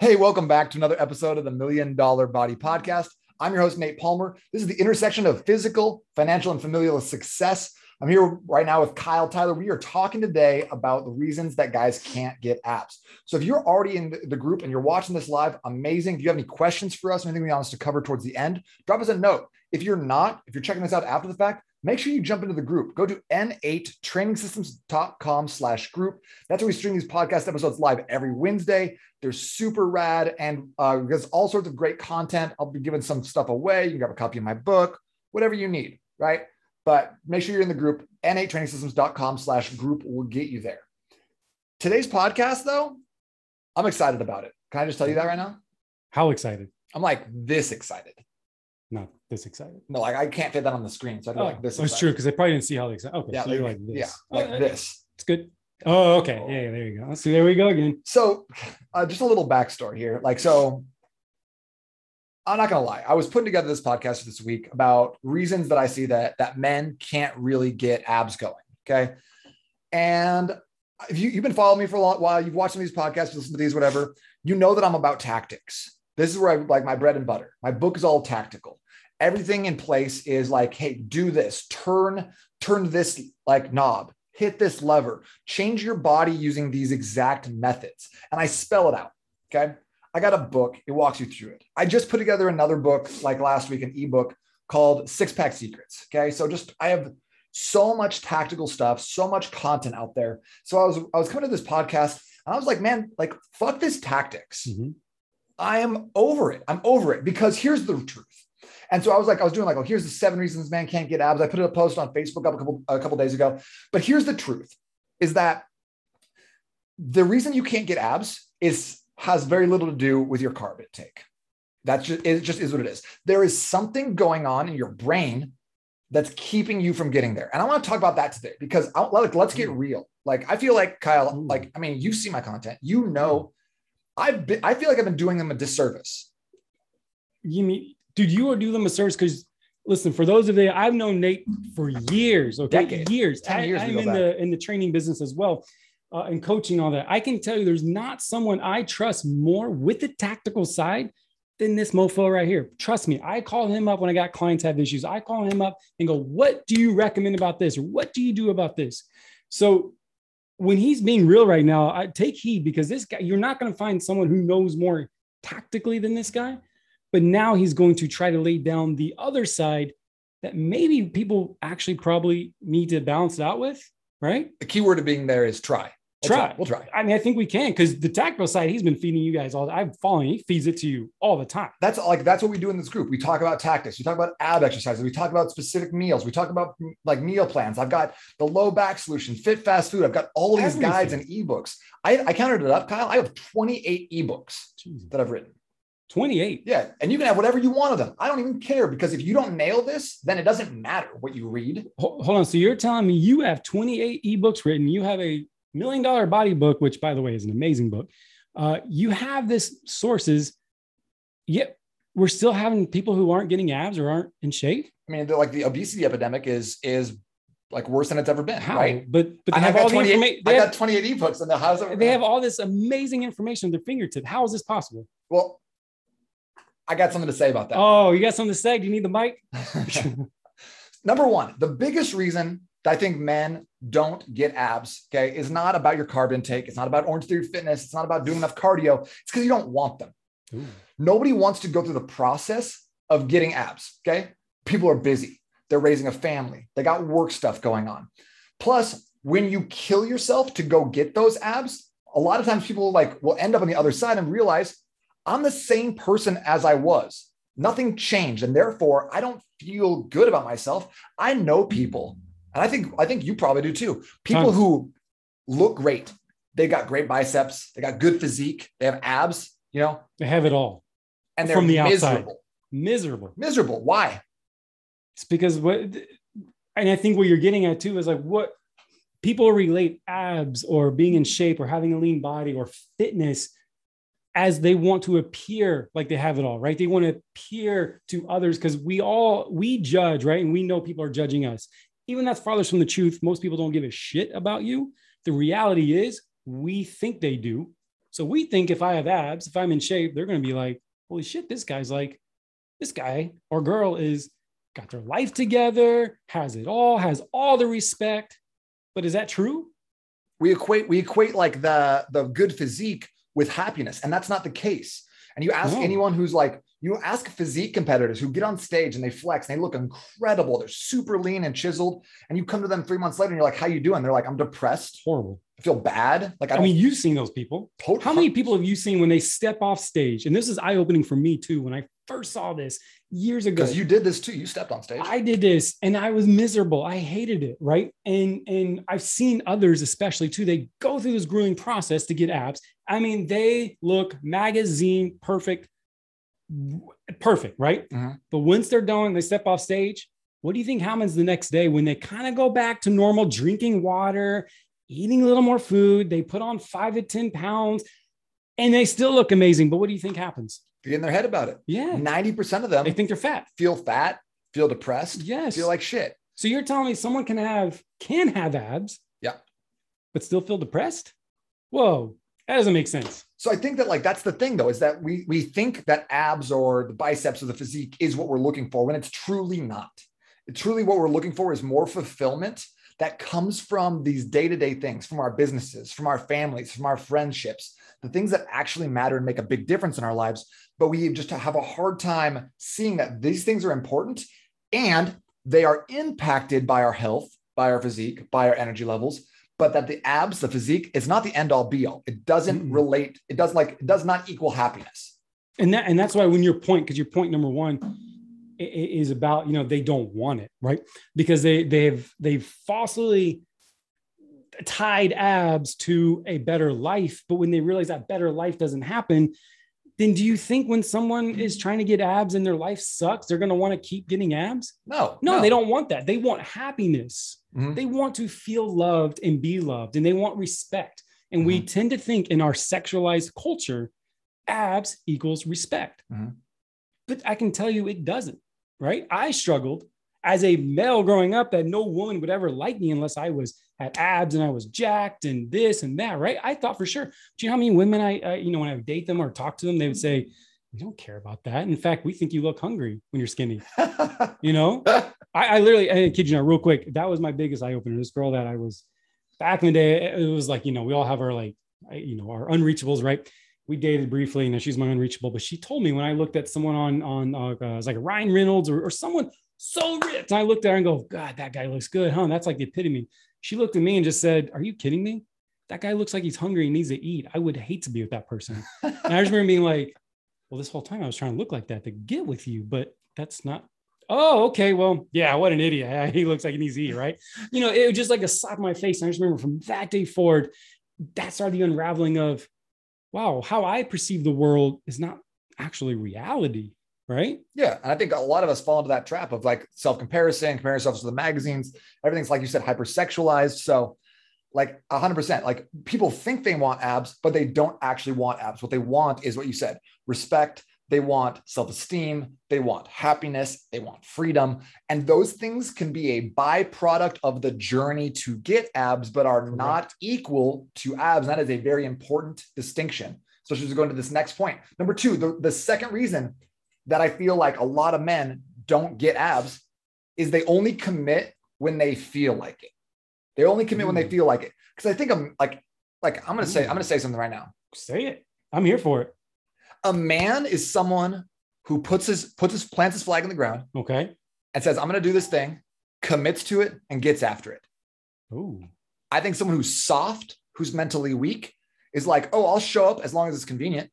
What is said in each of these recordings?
Hey, welcome back to another episode of the Million Dollar Body Podcast. I'm your host, Nate Palmer. This is the intersection of physical, financial, and familial success. I'm here right now with Kyle Tyler. We are talking today about the reasons that guys can't get abs. So if you're already in the group and you're watching this live, amazing. If you have any questions for us, anything we want us to cover towards the end, drop us a note. If you're not, if you're checking this out after the fact, make sure you jump into the group. Go to n8trainingsystems.com slash group. That's where we stream these podcast episodes live every Wednesday. They're super rad and uh, there's all sorts of great content. I'll be giving some stuff away. You can grab a copy of my book, whatever you need, right? But make sure you're in the group. n8trainingsystems.com slash group will get you there. Today's podcast, though, I'm excited about it. Can I just tell you that right now? How excited? I'm like this excited. Not this excited. No, like I can't fit that on the screen. So I feel Oh, like this. That's true because they probably didn't see how they excited. Okay, Yeah, so you're like, like this. yeah, like Oh, this. It's good. Oh, okay. Yeah, yeah, there you go. See. There we go again. So, uh, just a little backstory here. Like, so I'm not gonna lie. I was putting together this podcast this week about reasons that I see that that men can't really get abs going. Okay, and if you, you've been following me for a long while, you've watched some of these podcasts, listened to these, whatever. You know that I'm about tactics. This is where I like my bread and butter. My book is all tactical. Everything in place is like, hey, do this, turn, turn this like knob, hit this lever, change your body using these exact methods. And I spell it out. Okay. I got a book, it walks you through it. I just put together another book like last week, an ebook called Six Pack Secrets. Okay. So just I have so much tactical stuff, so much content out there. So I was I was coming to this podcast and I was like, man, like fuck this tactics. Mhm. I am over it. I'm over it because here's the truth. And so I was like, I was doing like, oh, here's the seven reasons man can't get abs. I put a post on Facebook up a couple a couple days ago. But here's the truth: is that the reason you can't get abs is has very little to do with your carb intake. That's just it just is what it is. There is something going on in your brain that's keeping you from getting there. And I want to talk about that today because I, like, let's get mm. real. Like I feel like Kyle, mm. like I mean, you see my content, you know, I've been, I feel like I've been doing them a disservice. You mean, dude, you do them a service because listen, for those of you, I've known Nate for years, okay, Decade. years. 10 I, years. I'm in back. the in the training business as well. Uh, and coaching all that, I can tell you, there's not someone I trust more with the tactical side than this mofo right here. Trust me, I call him up when I got clients have issues. I call him up and go, "What do you recommend about this? What do you do about this?" So when he's being real right now, I take heed because this guy, you're not going to find someone who knows more tactically than this guy. But now he's going to try to lay down the other side that maybe people actually probably need to balance it out with, right? The key word of being there is try. We'll Try. We'll try. I mean, I think we can because the tactical side, he's been feeding you guys all. I'm following. He feeds it to you all the time. That's like that's what we do in this group. We talk about tactics. We talk about ab exercises. We talk about specific meals. We talk about like meal plans. I've got the low back solution, fit fast food. I've got all these guides and ebooks. I, I counted it up, Kyle. I have 28 ebooks Jesus. that I've written. 28. Yeah. And you can have whatever you want of them. I don't even care because if you don't nail this, then it doesn't matter what you read. Hold on. So you're telling me you have 28 ebooks written. You have a million dollar body book, which by the way is an amazing book. Uh, you have this sources, yet we're still having people who aren't getting abs or aren't in shape. I mean, like the obesity epidemic is is like worse than it's ever been. How? Right. But but they I've all the 28 information. I They, got have, 28 ebooks and the how's it they have all this amazing information at their fingertip. How is this possible? well, I got something to say about that. Oh, you got something to say? Do you need the mic? Number one, the biggest reason I think men don't get abs, okay, It's not about your carb intake. It's not about Orangetheory Fitness. It's not about doing enough cardio. It's because you don't want them. Ooh. Nobody wants to go through the process of getting abs, okay? People are busy. They're raising a family. They got work stuff going on. Plus, when you kill yourself to go get those abs, a lot of times people like will end up on the other side and realize I'm the same person as I was. Nothing changed, and therefore I don't feel good about myself. I know people, and I think I think you probably do too. People Tons. who look great. They got great biceps. They got good physique. They have abs. You know, They have it all. and they're From the outside. miserable. Miserable. Miserable. Why? It's because what, and I think what you're getting at too is like what people relate abs or being in shape or having a lean body or fitness as they want to appear like they have it all, right? They want to appear to others because we all we judge, right? And we know people are judging us. Even that's farthest from the truth. Most people don't give a shit about you. The reality is we think they do, So we think if I have abs, if I'm in shape, they're going to be like, holy shit, this guy's like, this guy or girl is got their life together, has it all, has all the respect. But is that true? We equate we equate like the the good physique with happiness, and that's not the case. And you ask No. anyone who's like, you ask physique competitors who get on stage and they flex and they look incredible. They're super lean and chiseled. And you come to them three months later and you're like, how you doing? They're like, I'm depressed. Horrible. I feel bad. Like I, I mean, you've seen those people. How many people have you seen when they step off stage? And this is eye opening for me too. When I first saw this years ago, because you did this too. You stepped on stage. I did this and I was miserable. I hated it, right? And and I've seen others, especially too. They go through this grueling process to get abs. I mean, they look magazine perfect, perfect, right? Mhm. But once they're done, they step off stage. What do you think happens the next day when they kind of go back to normal, drinking water, eating a little more food? They put on five to ten pounds, and they still look amazing. But what do you think happens? Get in their head about it. Yeah, 90% of them they think they're fat. feel fat, feel depressed, Yes. feel like shit. So you're telling me someone can have can have abs, Yeah. but still feel depressed? Whoa, that doesn't make sense. So I think that like that's the thing though, is that we we think that abs or the biceps or the physique is what we're looking for when it's truly not. truly what we're looking for is more fulfillment that comes from these day-to-day things, from our businesses, from our families, from our friendships, the things that actually matter and make a big difference in our lives. But we just have a hard time seeing that these things are important and they are impacted by our health, by our physique, by our energy levels, but that the abs, the physique is not the end all be all. It doesn't Mm-mm. relate, it doesn't like, it does not equal happiness. And that and that's why when your point, because your point number one is about you know they don't want it right because they they've they've falsely tied abs to a better life but when they realize that better life doesn't happen then do you think when someone is trying to get abs and their life sucks they're going to want to keep getting abs No, no, they don't want that they want happiness Mhm. they want to feel loved and be loved and they want respect. And we tend to think in our sexualized culture abs equals respect. Mhm. but i can tell you it doesn't right? I struggled as a male growing up that no woman would ever like me unless i was had abs and i was jacked and this and that right? I thought for sure do you know how many women i, I you know when i would date them or talk to them they would say we don't care about that. In fact we think you look hungry when you're skinny you know I, I literally, I kid you not, real quick. That was my biggest eye opener. This girl that I was back in the day, it was like, you know, we all have our like, you know, our unreachables, right? We dated briefly, and she's my unreachable. But she told me when I looked at someone on on uh, it was like Ryan Reynolds or, or someone so ripped, and I looked at her and go, God, that guy looks good, huh? That's like the epitome. She looked at me and just said, Are you kidding me? That guy looks like he's hungry and needs to eat. I would hate to be with that person. And I just remember being like, well, this whole time I was trying to look like that to get with you, but that's not. Oh, okay. Well, yeah, what an idiot. He looks like an easy, right? You know, it was just like a slap in my face. And I just remember from that day forward, that started the unraveling of, wow, how I perceive the world is not actually reality, right? Yeah. And I think a lot of us fall into that trap of like self comparison, comparing ourselves to the magazines. Everything's like you said, hypersexualized. So, like 100%, like people think they want abs, but they don't actually want abs. What they want is what you said respect. They want self esteem. They want happiness. They want freedom. And those things can be a byproduct of the journey to get abs, but are Correct. not equal to abs. That is a very important distinction. So, she's going to this next point. Number two, the, the second reason that I feel like a lot of men don't get abs is they only commit when they feel like it. They only commit when they mm. feel like it. Because I think I'm like, like I'm gonna say, I'm gonna say something right now. Say it. I'm here for it. A man is someone who puts his puts his plants his flag in the ground Okay. and says, I'm gonna do this thing, commits to it, and gets after it. Oh, I think someone who's soft, who's mentally weak, is like, oh, I'll show up as long as it's convenient,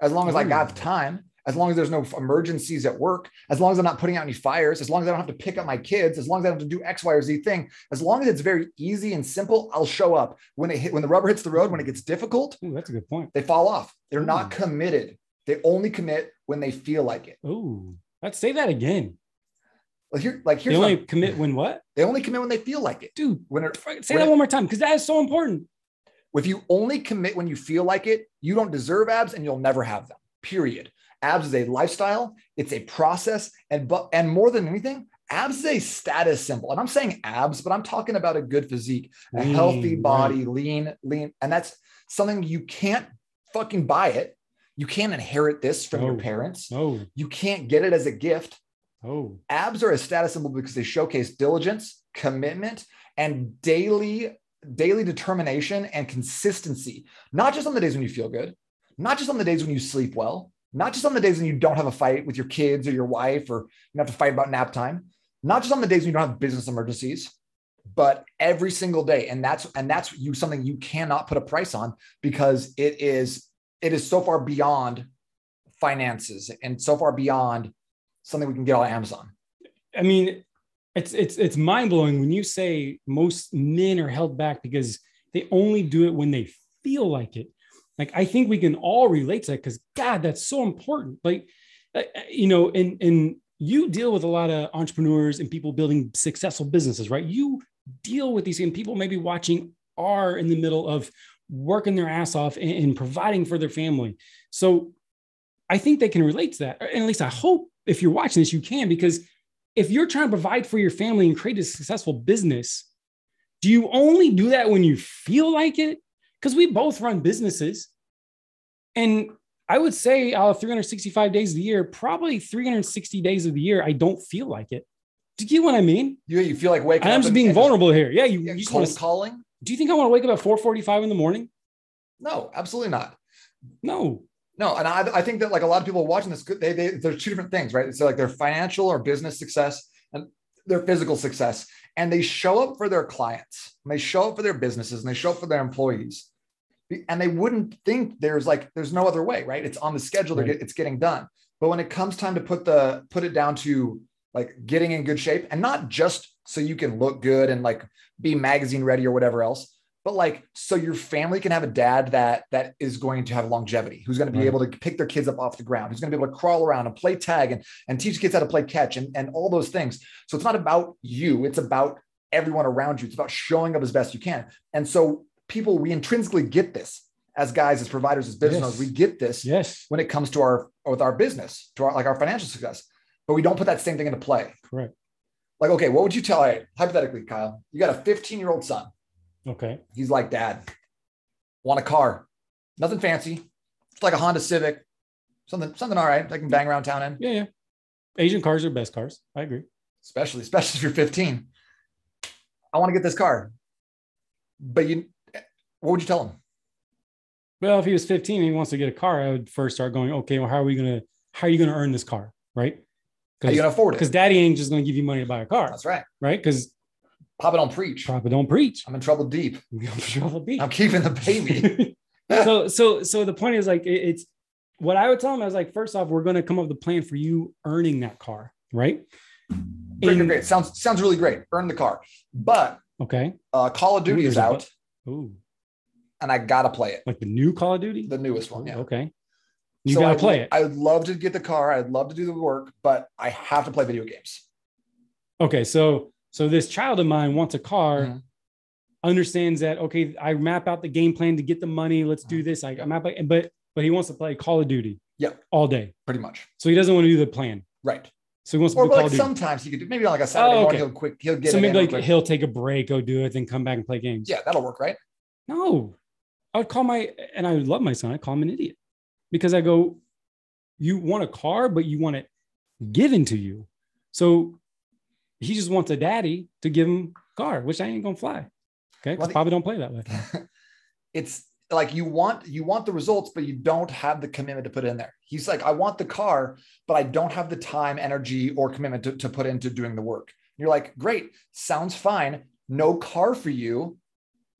as long as I got Ooh. time, as long as there's no emergencies at work, as long as I'm not putting out any fires, as long as I don't have to pick up my kids, as long as I don't have to do X, Y, or Z thing, as long as it's very easy and simple, I'll show up. When it hit, when the rubber hits the road, when it gets difficult, Ooh, that's a good point. they fall off. They're not hmm. committed. They only commit when they feel like it. Oh, let's say that again. Like here, like They only what- commit when what? they only commit when they feel like it. Dude, When it, say When that it- one more time because that is so important. If you only commit when you feel like it, you don't deserve abs and you'll never have them. Period. Abs is a lifestyle, it's a process, and but and more than anything, abs is a status symbol. And I'm saying abs, but I'm talking about a good physique, a healthy Lean, body, lean, lean, and that's something you can't fucking buy it. You can't inherit this from your parents. Oh, You can't get it as a gift. oh, Abs are a status symbol because they showcase diligence, commitment, and daily daily determination and consistency. Not just on the days when you feel good, not just on the days when you sleep well, not just on the days when you don't have a fight with your kids or your wife or you don't have to fight about nap time, not just on the days when you don't have business emergencies, but every single day. And that's and that's you something you cannot put a price on because it is it is so far beyond finances and so far beyond something we can get on Amazon. I mean, it's it's it's mind blowing when you say most men are held back because they only do it when they feel like it. Like I think we can all relate to that because God, that's so important. Like uh, uh, you know, and and you deal with a lot of entrepreneurs and people building successful businesses, right? You deal with these and people maybe watching are in the middle of working their ass off and, and providing for their family. So I think they can relate to that. And at least I hope if you're watching this, you can, because if you're trying to provide for your family and create a successful business, do you only do that when you feel like it? Because we both run businesses. And I would say out of 365 days of the year, probably 360 days of the year, I don't feel like it. Do you get what I mean? You, you feel like waking up I'm just being vulnerable here. Yeah, you, yeah, you just cold want to, calling? Do you think I want to wake up at 4:45 in the morning? No, absolutely not. No. No, and I, I think that like a lot of people watching this, they, they there's two different things, right? So like their financial or business success and their physical success, and they show up for their clients, and they show up for their businesses, and they show up for their employees, and they wouldn't think there's like there's no other way, right? It's on the schedule, Right. it's getting done. But when it comes time to put the put it down to like getting in good shape, and not just so you can look good and like be magazine ready or whatever else, but like so your family can have a dad that that is going to have longevity who's going to be Right. able to pick their kids up off the ground who's going to be able to crawl around and play tag and, and teach kids how to play catch and, and all those things so it's not about you it's about everyone around you it's about showing up as best you can and so people we intrinsically get this as guys as providers as business Yes. owners we get this Yes. when it comes to our with our business to our like our financial success but we don't put that same thing into play Correct. Like okay what would you tell right, hypothetically kyle you got a 15 year old son Okay. He's like, Dad, want a car. Nothing fancy. It's like a Honda Civic. Something, something all right. I can bang around town in, Yeah, yeah. Asian cars are best cars. I agree. especially, especially if you're 15. I want to get this car. But you what would you tell him? Well, if he was 15 and he wants to get a car, I would first start going, okay, well, how are we gonna how are you gonna earn this car? Right? How you gonna afford it? Because daddy ain't just gonna give you money to buy a car, That's right. right? Because Papa don't preach. Papa don't preach. I'm in trouble deep. I'm in Trouble be. I'm keeping the baby. so so so the point is like it- it's what I would tell him. I was like, first off, we're gonna come up with a plan for you earning that car, right? great, great. Sounds sounds really great. Earn the car. But Okay. uh, Call of Duty Ooh, is out, Ooh, and I gotta play it. like the new Call of Duty. The newest one. Yeah. Okay. You So gotta I play it. I would love to get the car. I'd love to do the work, but I have to play video games. Okay, so so this child of mine wants a car, Mhm. understands that okay, I map out the game plan to get the money. Let's do Mhm. this. I Yeah. map it, but but he wants to play Call of Duty. Yeah. all day. Pretty much. So he doesn't want to do the plan. Right. So he wants to Or do Call like of Duty. sometimes he could do maybe on like a Saturday Oh, morning okay. he'll quick he'll get so maybe like quick. he'll take a break, go do it, then come back and play games. yeah, that'll work, right? No, I would call my and I would love my son. I call him an idiot because I go, you want a car, but you want it given to you. So he just wants a daddy to give him a car, which I ain't gonna fly. Okay, because Papa don't play that way. It's like you want you want the results, but you don't have the commitment to put in there. He's like, I want the car, but I don't have the time, energy, or commitment to, to put into doing the work. You're like, great, sounds fine. No car for you.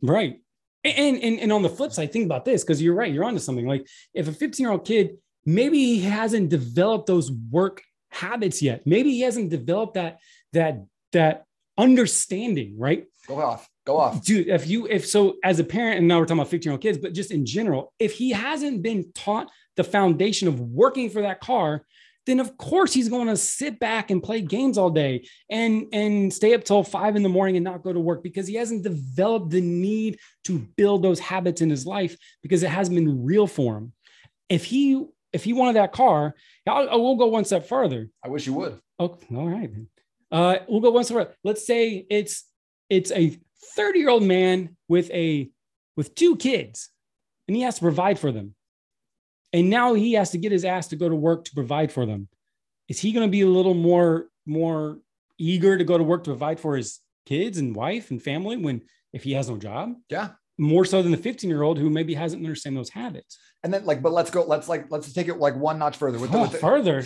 Right. And, and and on the flip side, think about this because you're right. You're onto something. Like if a 15 year old kid maybe he hasn't developed those work habits yet. Maybe he hasn't developed that that that understanding. Right. Go off, go off. Dude, if you if so as a parent, and now we're talking about 15 year old kids, but just in general, if he hasn't been taught the foundation of working for that car, then of course he's going to sit back and play games all day and and stay up till five in the morning and not go to work because he hasn't developed the need to build those habits in his life because it hasn't been real for him. If he if he wanted that car, I'll, I will go one step further. I wish you would. Oh, all right. Uh, we'll go one step further. Let's say it's it's a 30 year old man with a with two kids, and he has to provide for them. And now he has to get his ass to go to work to provide for them. Is he going to be a little more more eager to go to work to provide for his kids and wife and family when if he has no job? Yeah. More so than the 15 year old who maybe hasn't understand those habits. And then like, but let's go, let's like, let's take it like one notch further with, the, Oh, with the- further.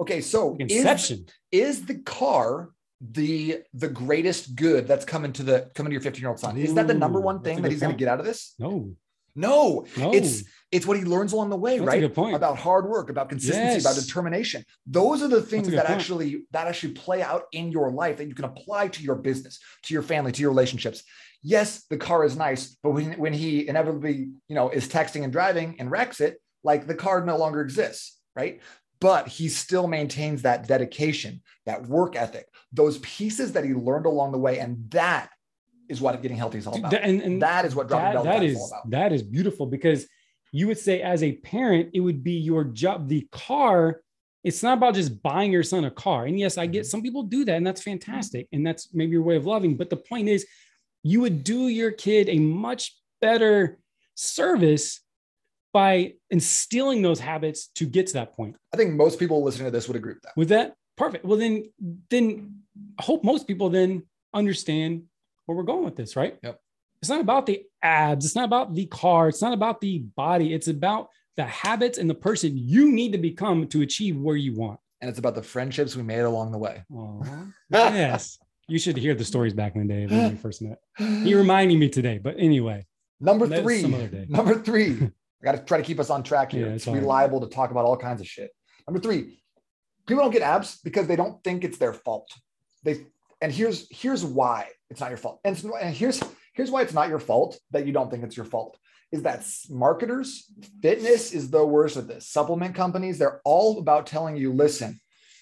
Okay. So is, Inception. is the car the the greatest good that's coming to the coming to your 15 year old son? Is that the number one thing that he's going to get out of this? no, No, no. it's it's what he learns along the way, That's right? About hard work, about consistency, about determination. Those are the things that point. actually that actually play out in your life that you can apply to your business, to your family, to your relationships. Yes, the car is nice, but when when he inevitably, you know, is texting and driving and wrecks it, like the car no longer exists, right? But he still maintains that dedication, that work ethic, those pieces that he learned along the way, and that is what getting healthy is all about. and, and that is what dropping that, belly that fat is is all about. that is beautiful because you would say as a parent it would be your job the car it's not about just buying your son a car and yes i Mm-hmm. get some people do that and that's fantastic and that's maybe your way of loving but the point is you would do your kid a much better service by instilling those habits to get to that point I think most people listening to this would agree with that. with that perfect well then then i hope most people then understand where we're going with this right Yep. it's not about the abs it's not about the car it's not about the body it's about the habits and the person you need to become to achieve where you want And it's about the friendships we made along the way. Aw. yes you should hear the stories back in the day when we first met he reminded me today but anyway Number three. some other day. Number three. I got to try to keep us on track here. Yeah, it's it's all right. reliable to talk about all kinds of shit. Number three. People don't get abs because they don't think it's their fault. They and here's here's why it's not your fault. And, and here's here's why it's not your fault that you don't think it's your fault. Is that marketers, fitness is the worst of this. Supplement companies, they're all about telling you, listen,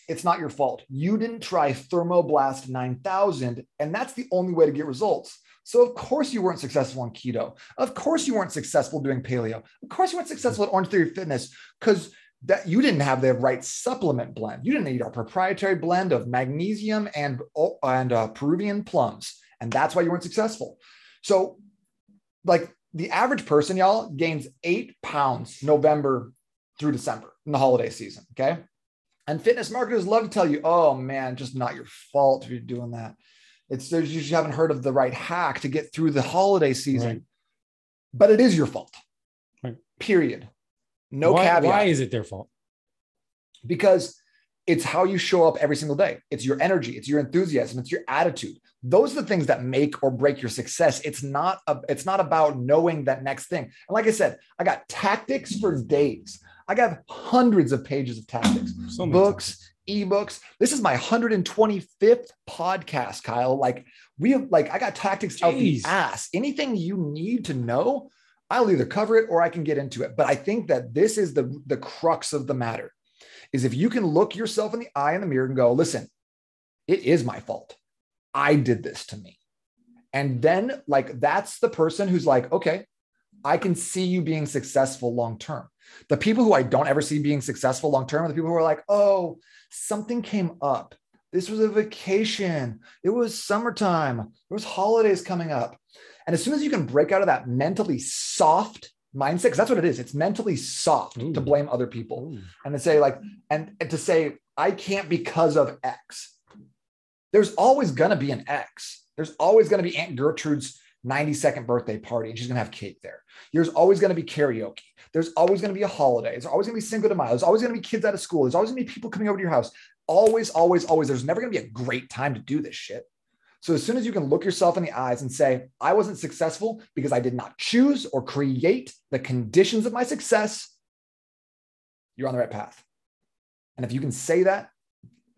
it's not your fault. You didn't try Thermoblast 9000, and that's the only way to get results. So, of course, you weren't successful on keto. Of course, you weren't successful doing paleo. Of course, you weren't successful at Orangetheory Fitness because that you didn't have the right supplement blend. You didn't eat our proprietary blend of magnesium and and uh, Peruvian plums, and that's why you weren't successful. So, like the average person, y'all gains eight pounds November through December in the holiday season. Okay. And fitness marketers love to tell you, oh man, just not your fault if you're doing that. It's there's you just haven't heard of the right hack to get through the holiday season. Right. But it is your fault. Right. Period. No why, caveat. why is it their fault because it's how you show up every single day. It's your energy, it's your enthusiasm, it's your attitude. Those are the things that make or break your success. It's not a, it's not about knowing that next thing. And like I said, I got tactics for days. I got hundreds of pages of tactics, so books, ebooks. This is my 125th podcast, Kyle. Like we have like I got tactics out the Jeez. ass. Anything you need to know, I'll either cover it or I can get into it. But I think that this is the the crux of the matter is if you can look yourself in the eye in the mirror and go, listen, it is my fault. I did this to me. And then, like, that's the person who's like, okay, I can see you being successful long term. The people who I don't ever see being successful long term are the people who are like, oh, something came up. This was a vacation. It was summertime. There was holidays coming up. And as soon as you can break out of that mentally soft mindset, because that's what it is, it's mentally soft Ooh. to blame other people. Ooh. and to say like and, and to say i can't because of x. There's always going to be an x. There's always going to be aunt gertrude's 92nd birthday party and she's going to have cake there. There's always going to be karaoke. There's always going to be a holiday. There's always going to be cinco de mayo. There's always going to be kids out of school. There's always going to be people coming over to your house. Always always always there's never going to be a great time to do this shit so as soon as you can look yourself in the eyes and say, I wasn't successful because I did not choose or create the conditions of my success, you're on the right path. And if you can say that,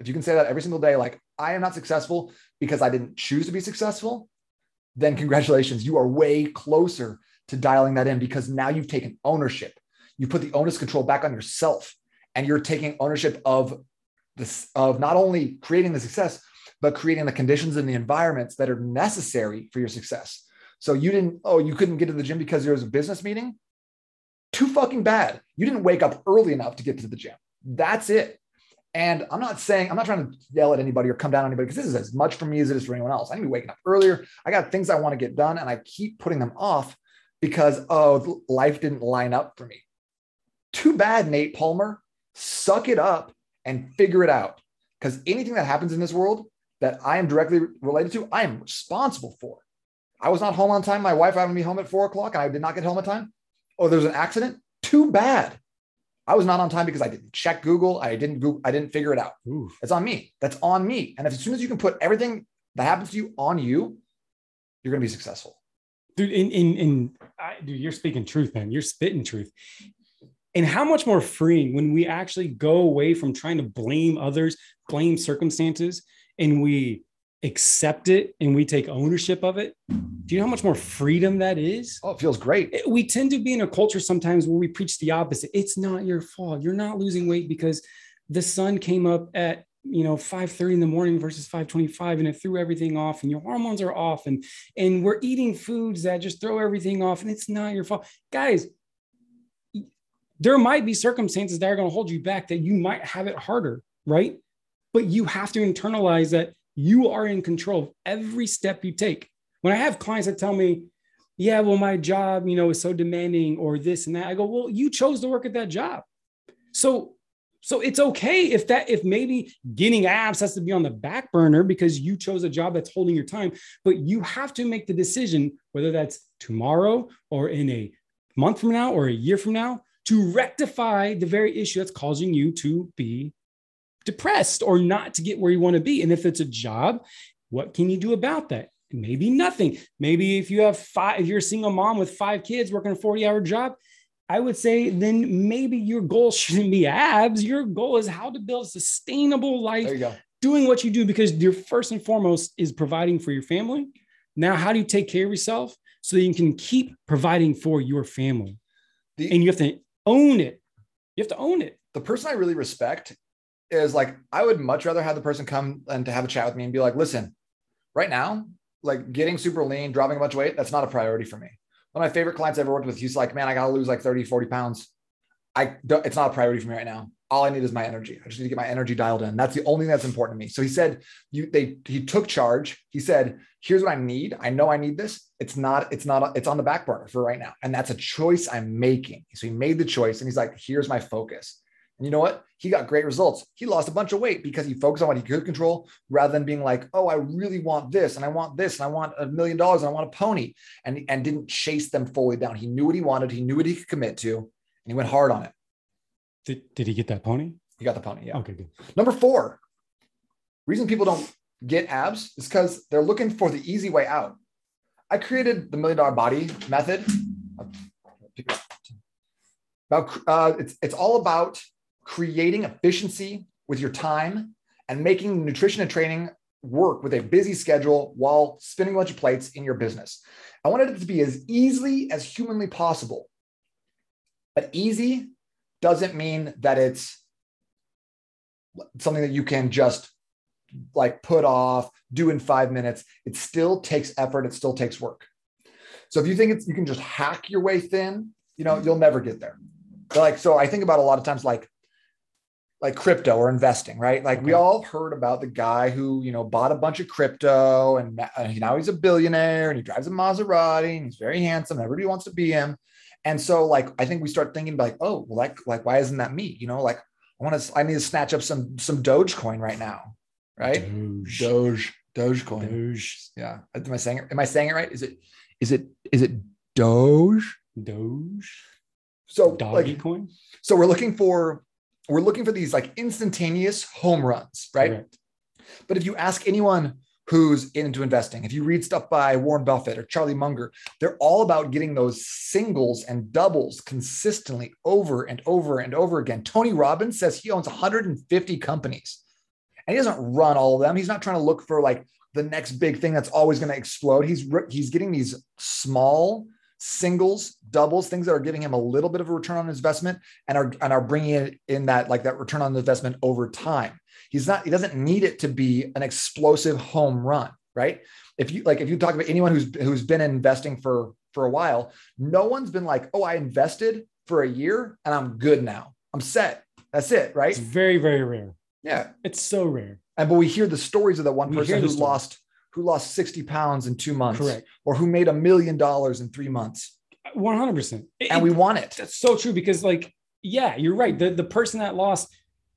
if you can say that every single day, like, I am not successful because I didn't choose to be successful, then congratulations, you are way closer to dialing that in because now you've taken ownership. You put the onus control back on yourself and you're taking ownership of this, of not only creating the success, but creating the conditions and the environments that are necessary for your success. So you didn't, oh, you couldn't get to the gym because there was a business meeting? Too fucking bad. You didn't wake up early enough to get to the gym. That's it. And I'm not saying, I'm not trying to yell at anybody or come down on anybody because this is as much for me as it is for anyone else. I need to be waking up earlier. I got things I want to get done and I keep putting them off because, oh, life didn't line up for me. too bad, Nate Palmer. Suck it up and figure it out. Because anything that happens in this world that I am directly related to, I am responsible for. I was not home on time. My wife having me home at four o'clock and I did not get home on time. Oh, there's an accident. Too bad. I was not on time because I didn't check Google. I didn't Google, I didn't figure it out. It's on me. That's on me. And if, as soon as you can put everything that happens to you on you, you're going to be successful. Dude, in in in I, dude, you're speaking truth, man. You're spitting truth. And how much more freeing when we actually go away from trying to blame others, blame circumstances, and we accept it and we take ownership of it. Do you know how much more freedom that is? Oh, it feels great. We tend to be in a culture sometimes where we preach the opposite. It's not your fault. You're not losing weight because the sun came up at you know 5:30 in the morning versus 5:25 and it threw everything off and your hormones are off and and we're eating foods that just throw everything off and it's not your fault. Guys, there might be circumstances that are going to hold you back that you might have it harder, right? But you have to internalize that you are in control of every step you take. When I have clients that tell me, yeah, well, my job, you know, is so demanding or this and that, I go, well, you chose to work at that job. So so it's okay if that if maybe getting abs has to be on the back burner because you chose a job that's holding your time, but you have to make the decision whether that's tomorrow or in a month from now or a year from now to rectify the very issue that's causing you to be depressed or not to get where you want to be. And if it's a job, what can you do about that? Maybe nothing. Maybe if you have five, if you're a single mom with five kids working a 40 hour job, I would say then maybe your goal shouldn't be abs. Your goal is how to build a sustainable life doing what you do because your first and foremost is providing for your family. Now, how do you take care of yourself so that you can keep providing for your family? The, and you have to own it. You have to own it. The person I really respect is like, I would much rather have the person come and to have a chat with me and be like, listen, right now, like getting super lean, dropping a bunch of weight, that's not a priority for me one of my favorite clients I ever worked with, he's like, man, I got to lose like 30, 40 pounds. I don't, it's not a priority for me right now. All I need is my energy. I just need to get my energy dialed in. That's the only thing that's important to me. So he said, you, they, he took charge. He said, here's what I need. I know I need this. It's not, it's not, it's on the back burner for right now. And that's a choice I'm making. So he made the choice and he's like, here's my focus. And you know what? He got great results. He lost a bunch of weight because he focused on what he could control rather than being like, oh, I really want this and I want this and I want a million dollars and I want a pony and, and didn't chase them fully down. He knew what he wanted. He knew what he could commit to and he went hard on it. Did, did he get that pony? He got the pony. Yeah. Okay, good. Number four, reason people don't get abs is because they're looking for the easy way out. I created the million dollar body method. About, uh, it's, it's all about creating efficiency with your time and making nutrition and training work with a busy schedule while spinning a bunch of plates in your business. I wanted it to be as easily as humanly possible. But easy doesn't mean that it's something that you can just like put off, do in five minutes. It still takes effort, it still takes work. So if you think it's you can just hack your way thin, you know, you'll never get there. Like so I think about a lot of times like like crypto or investing, right? Like okay. we all heard about the guy who, you know, bought a bunch of crypto and uh, now he's a billionaire and he drives a Maserati and he's very handsome. And everybody wants to be him. And so like, I think we start thinking like, oh, well, like, like, why isn't that me? You know, like I want to, I need to snatch up some, some Dogecoin right now. Right. Doge, Doge, Dogecoin. Doge. Yeah. Am I saying it? Am I saying it right? Is it, is it, is it Doge? Doge. So Doggy like. So we're looking for we're looking for these like instantaneous home runs, right? Correct. But if you ask anyone who's into investing, if you read stuff by Warren Buffett or Charlie Munger, they're all about getting those singles and doubles consistently over and over and over again. Tony Robbins says he owns 150 companies and he doesn't run all of them. He's not trying to look for like the next big thing that's always going to explode. He's he's getting these small singles, doubles, things that are giving him a little bit of a return on investment and are and are bringing it in that like that return on investment over time. He's not he doesn't need it to be an explosive home run, right? If you like if you talk about anyone who's who's been investing for for a while, no one's been like, "Oh, I invested for a year and I'm good now. I'm set." That's it, right? It's very very rare. Yeah. It's so rare. And but we hear the stories of that one person who lost who lost 60 pounds in two months. Correct. Or who made a million dollars in three months. 100%. And we want it. That's so true because, like, yeah, you're right. The the person that lost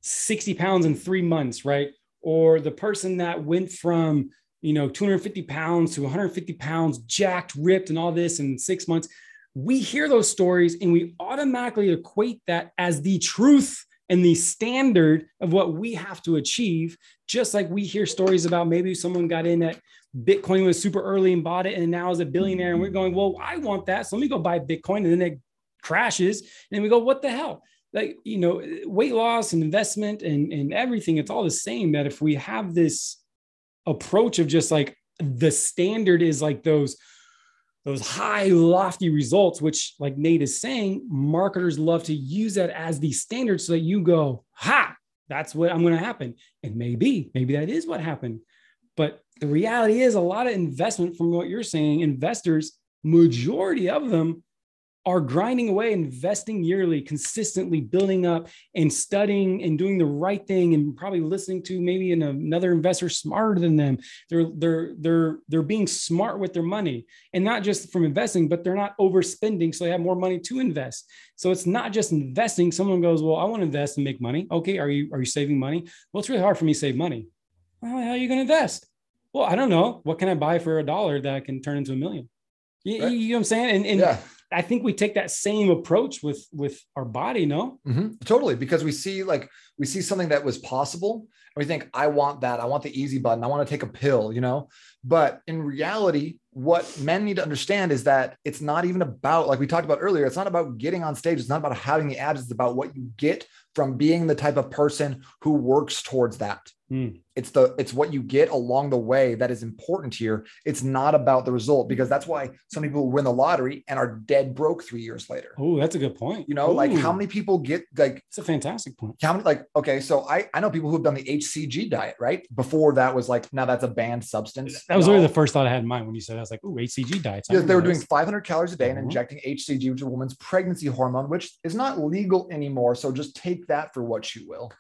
60 pounds in three months, right? Or the person that went from you know 250 pounds to 150 pounds, jacked, ripped, and all this in six months. We hear those stories and we automatically equate that as the truth and the standard of what we have to achieve. Just like we hear stories about maybe someone got in at Bitcoin was super early and bought it and now is a billionaire. And we're going, well, I want that. So let me go buy Bitcoin. And then it crashes. And we go, what the hell? Like, you know, weight loss and investment and, and everything, it's all the same. That if we have this approach of just like the standard is like those those high lofty results which like nate is saying marketers love to use that as the standard so that you go ha that's what i'm going to happen. And maybe maybe that is what happened. But the reality is a lot of investment from what you're saying investors majority of them are grinding away, investing yearly, consistently building up and studying and doing the right thing, and probably listening to maybe another investor smarter than them. They're they're they're they're being smart with their money, and not just from investing, but they're not overspending, so they have more money to invest. So it's not just investing. Someone goes, "Well, I want to invest and make money." Okay, are you are you saving money? Well, it's really hard for me to save money. Well, how are you going to invest? Well, I don't know. What can I buy for a dollar that I can turn into a million? You, right. you know what I'm saying? And, and yeah. I think we take that same approach with with our body, no? Mm-hmm. Totally, because we see like we see something that was possible, and we think, I want that. I want the easy button. I want to take a pill, you know. But in reality, what men need to understand is that it's not even about like we talked about earlier. It's not about getting on stage. It's not about having the abs. It's about what you get from being the type of person who works towards that. Mm. It's the it's what you get along the way that is important here. It's not about the result because that's why some people win the lottery and are dead broke three years later. Oh, that's a good point. You know, Ooh. like how many people get like it's a fantastic point. How many like okay, so I I know people who've done the HCG diet, right? Before that was like now that's a banned substance. That was no. really the first thought I had in mind when you said I was like, oh, HCG diets. Yeah, they were doing 500 calories a day and uh-huh. injecting HCG, which is a woman's pregnancy hormone, which is not legal anymore. So just take that for what you will.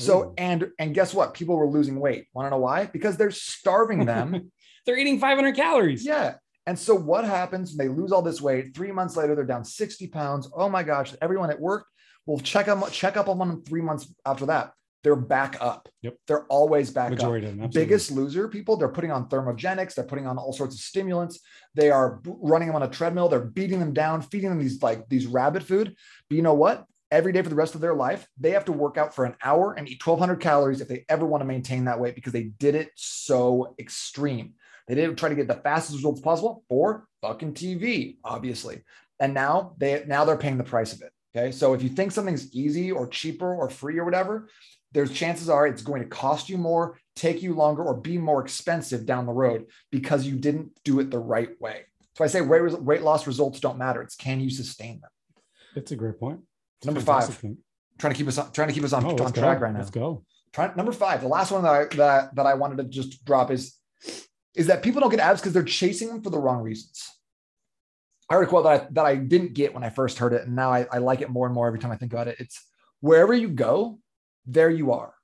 So Ooh. and and guess what? People were losing weight. Want to know why? Because they're starving them. they're eating 500 calories. Yeah. And so what happens? When they lose all this weight. Three months later, they're down 60 pounds. Oh my gosh! Everyone at work will check them check up on them three months after that. They're back up. Yep. They're always back Majority up. Them, Biggest loser people, they're putting on thermogenics, they're putting on all sorts of stimulants. They are running them on a treadmill, they're beating them down, feeding them these like these rabbit food. But you know what? Every day for the rest of their life, they have to work out for an hour and eat 1200 calories if they ever want to maintain that weight because they did it so extreme. They didn't try to get the fastest results possible for fucking TV, obviously. And now they now they're paying the price of it. Okay. So if you think something's easy or cheaper or free or whatever, there's chances are it's going to cost you more, take you longer, or be more expensive down the road because you didn't do it the right way. So I say weight, weight loss results don't matter. It's can you sustain them? That's a great point. Number five, trying to keep us on, trying to keep us on, oh, on track right now. Let's go. Try, number five, the last one that I, that that I wanted to just drop is is that people don't get abs because they're chasing them for the wrong reasons. I heard a quote that I, that I didn't get when I first heard it, and now I, I like it more and more every time I think about it. It's wherever you go, there you are.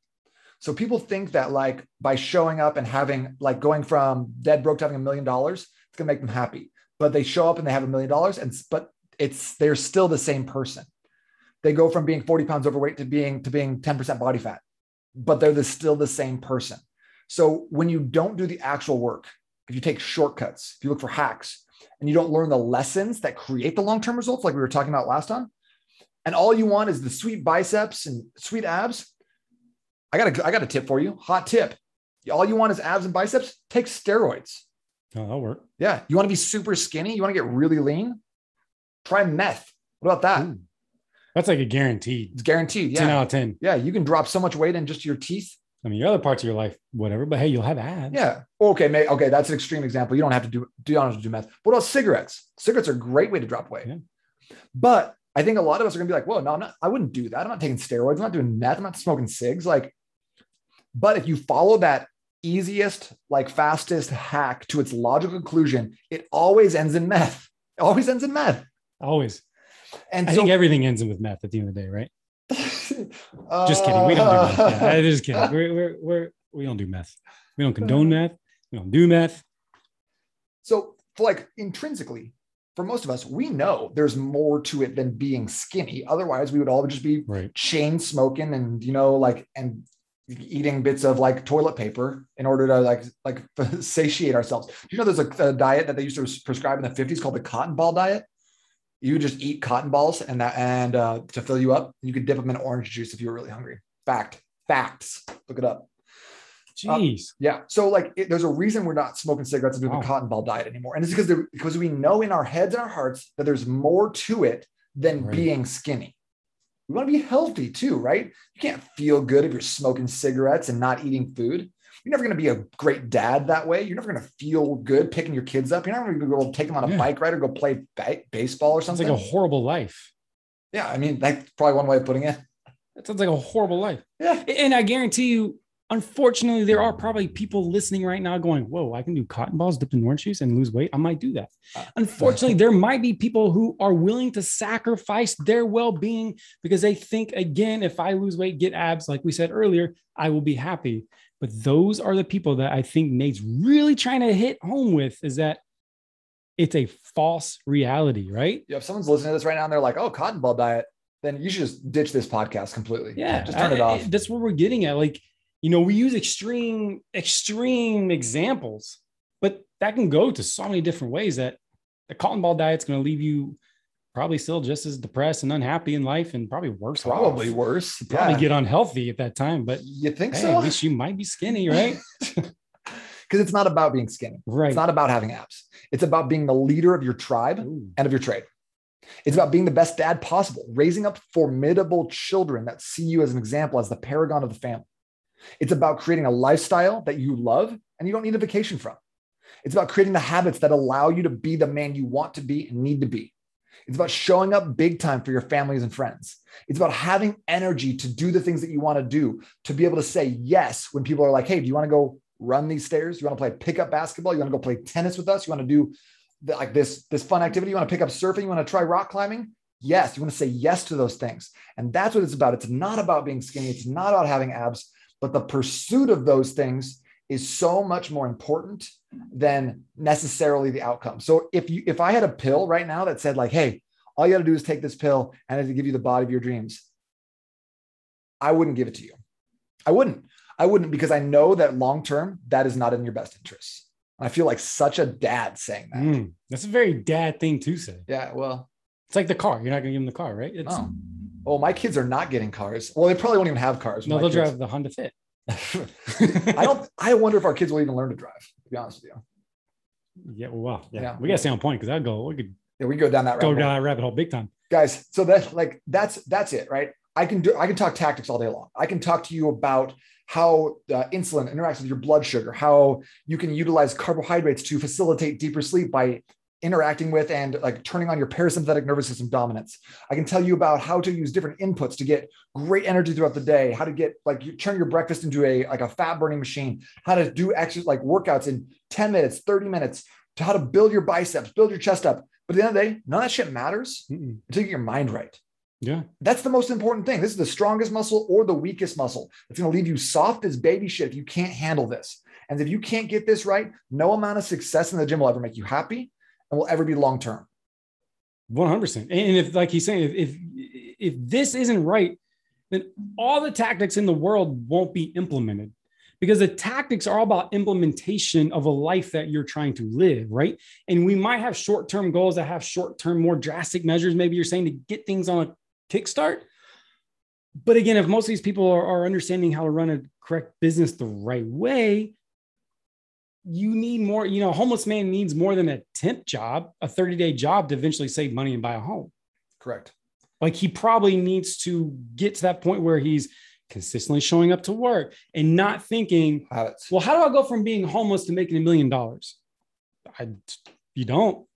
So people think that like by showing up and having like going from dead broke to having a million dollars, it's gonna make them happy. But they show up and they have a million dollars, and but it's they're still the same person they go from being 40 pounds overweight to being to being 10% body fat but they're the, still the same person. So when you don't do the actual work if you take shortcuts if you look for hacks and you don't learn the lessons that create the long-term results like we were talking about last time and all you want is the sweet biceps and sweet abs i got a, I got a tip for you. Hot tip. All you want is abs and biceps? Take steroids. Oh that'll work. Yeah. You want to be super skinny? You want to get really lean? Try meth. What about that? Ooh. That's like a guaranteed. It's guaranteed. Yeah. 10 out of 10. Yeah. You can drop so much weight in just your teeth. I mean, your other parts of your life, whatever, but hey, you'll have abs. Yeah. Okay. May, okay. That's an extreme example. You don't have to do, do you don't have to do meth. What about cigarettes? Cigarettes are a great way to drop weight. Yeah. But I think a lot of us are going to be like, well, no, I'm not, I wouldn't do that. I'm not taking steroids. I'm not doing meth. I'm not smoking cigs. Like, but if you follow that easiest, like fastest hack to its logical conclusion, it always ends in meth. It always ends in meth. Always. And I so, think everything ends with meth at the end of the day, right? Uh, just kidding. We don't do meth. Yeah, just kidding. We're, we're, we're, we don't do meth. We don't condone meth. We don't do meth. So, like intrinsically, for most of us, we know there's more to it than being skinny. Otherwise, we would all just be Right. chain smoking and you know like and eating bits of like toilet paper in order to like like satiate ourselves. Do you know there's a, a diet that they used to prescribe in the 50s called the cotton ball diet? You just eat cotton balls and that and uh, to fill you up, you could dip them in orange juice if you were really hungry. Fact, facts. Look it up. Jeez. Yeah. So like, it, there's a reason we're not smoking cigarettes and doing Wow. the cotton ball diet anymore, and it's because there- because we know in our heads and our hearts that there's more to it than Right. being skinny. We want to be healthy too, right? You can't feel good if you're smoking cigarettes and not eating food. You're never going to be a great dad that way. You're never going to feel good picking your kids up. You're never going to go take them on a Yeah. bike ride or go play ba- baseball or something. It's like a horrible life. yeah, I mean that's probably one way of putting it. That sounds like a horrible life. Yeah, And I guarantee you, unfortunately, there are probably people listening right now going, Whoa, I can do cotton balls dipped in orange juice and lose weight. I might do that. Uh, Unfortunately, there might be people who are willing to sacrifice their well being because they think, again, if I lose weight, get abs, like we said earlier, I will be happy. But those are the people that I think Nate's really trying to hit home with is that it's a false reality, right? Yeah, if someone's listening to this right now and they're like, "Oh, cotton ball diet," then you should just ditch this podcast completely. Yeah, just turn I- it off. I- that's what we're getting at. Like, you know, we use extreme, extreme examples, but that can go to so many different ways that the cotton ball diet's going to leave you probably still just as depressed and unhappy in life and probably worse. Probably off. worse. Probably get unhealthy at that time, but you think hey, so? at least you might be skinny, right? Because it's not about being skinny. right. It's not about having abs. It's about being the leader of your tribe Ooh, and of your trade. It's about being the best dad possible, raising up formidable children that see you as an example, as the paragon of the family. It's about creating a lifestyle that you love and you don't need a vacation from. It's about creating the habits that allow you to be the man you want to be and need to be. It's about showing up big time for your families and friends. It's about having energy to do the things that you want to do, to be able to say yes when people are like, hey, do you want to go run these stairs? You want to play pickup basketball? You want to go play tennis with us? You want to do the, like this, this fun activity? You want to pick up surfing? You want to try rock climbing? Yes, you want to say yes to those things. And that's what it's about. It's not about being skinny, it's not about having abs, but the pursuit of those things is so much more important than necessarily the outcome. So if you if I had a pill right now that said like, hey, all you got to do is take this pill and it'll give you the body of your dreams, I wouldn't give it to you. I wouldn't. I wouldn't because I know that long term that is not in your best interest. I feel like such a dad saying that. mm, that's a very dad thing to say. Yeah, well, It's like the car. You're not going to give them the car, right? It's, no. Oh, my kids are not getting cars. Well, they probably won't even have cars. no, they'll kids- drive the Honda Fit. I don't. I wonder if our kids will even learn to drive. To be honest with you, Yeah, well, wow. Yeah. Yeah. We got to stay on point because I'd go, we could yeah, we go down that go rabbit hole. down that rabbit hole big time. guys. So that's like that's that's it, right? I can do. I can talk tactics all day long. I can talk to you about how uh, insulin interacts with your blood sugar, how you can utilize carbohydrates to facilitate deeper sleep by interacting with and like turning on your parasympathetic nervous system dominance. I can tell you about how to use different inputs to get great energy throughout the day, how to get like you turn your breakfast into a like a fat burning machine, how to do exercise like workouts in 10 minutes, 30 minutes, to how to build your biceps, build your chest up. But at the end of the day, none of that shit matters Mm-mm. until you get your mind right. Yeah. That's the most important thing. This is the strongest muscle or the weakest muscle. It's going to leave you soft as baby shit if you can't handle this. And if you can't get this right, no amount of success in the gym will ever make you happy and will ever be long term. One hundred percent. And if, like he's saying, if, if if this isn't right, then all the tactics in the world won't be implemented, because the tactics are all about implementation of a life that you're trying to live, right? And we might have short term goals that have short term, more drastic measures. Maybe you're saying to get things on a kickstart. But again, if most of these people are, are understanding how to run a correct business the right way, you need more, you know, a homeless man needs more than a temp job, a 30 day job to eventually save money and buy a home. Correct. Like he probably needs to get to that point where he's consistently showing up to work and not thinking, Habits. well, how do I go from being homeless to making a million dollars? I, you don't.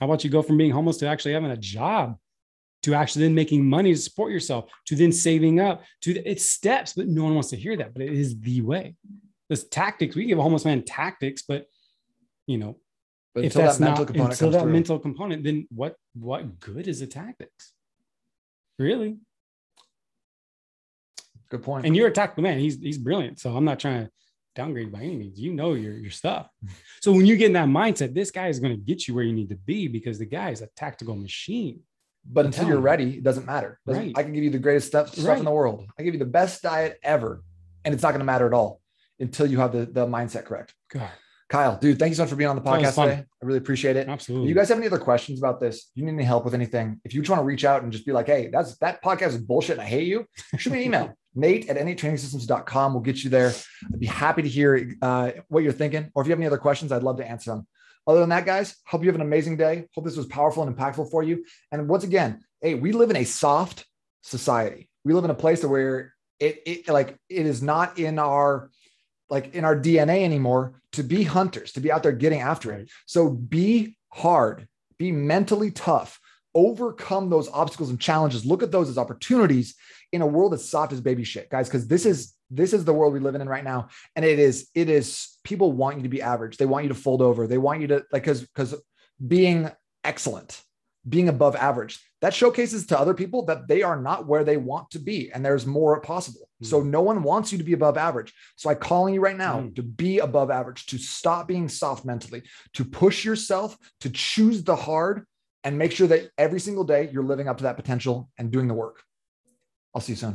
How about you go from being homeless to actually having a job, to actually then making money to support yourself, to then saving up, to it's steps, but no one wants to hear that. But it is the way. This tactics, we give a homeless man tactics, but you know, But if that's that mental not component until that through. mental component, then what what good is the tactics? Really? Good point. And you're a tactical man. He's he's brilliant. So I'm not trying to downgrade by any means. You know your your stuff. So when you get in that mindset, this guy is going to get you where you need to be because the guy is a tactical machine. But until you're ready, it doesn't matter. Doesn't, Right. I can give you the greatest stuff, stuff Right. in the world. I give you the best diet ever, and it's not going to matter at all until you have the, the mindset correct. God, Kyle, dude, thank you so much for being on the podcast today. I really appreciate it. If absolutely. you guys have any other questions about this, you need any help with anything, if you just want to reach out and just be like, hey, that's that podcast is bullshit and I hate you, shoot me an email. Nate at NateTrainingSystems.com will get you there. I'd be happy to hear uh, what you're thinking. Or if you have any other questions, I'd love to answer them. Other than that, guys, hope you have an amazing day. Hope this was powerful and impactful for you. And once again, hey, we live in a soft society. We live in a place where it, it like it is not in our like in our DNA anymore to be hunters, to be out there getting after it. So be hard, be mentally tough, overcome those obstacles and challenges. Look at those as opportunities in a world that's soft as baby shit, guys, because this is this is the world we live in right now. And it is, it is people want you to be average. They want you to fold over. They want you to like because because being excellent, being above average, that showcases to other people that they are not where they want to be and there's more possible. So no one wants you to be above average. So I'm calling you right now Mm. to be above average, to stop being soft mentally, to push yourself, to choose the hard and make sure that every single day you're living up to that potential and doing the work. I'll see you soon.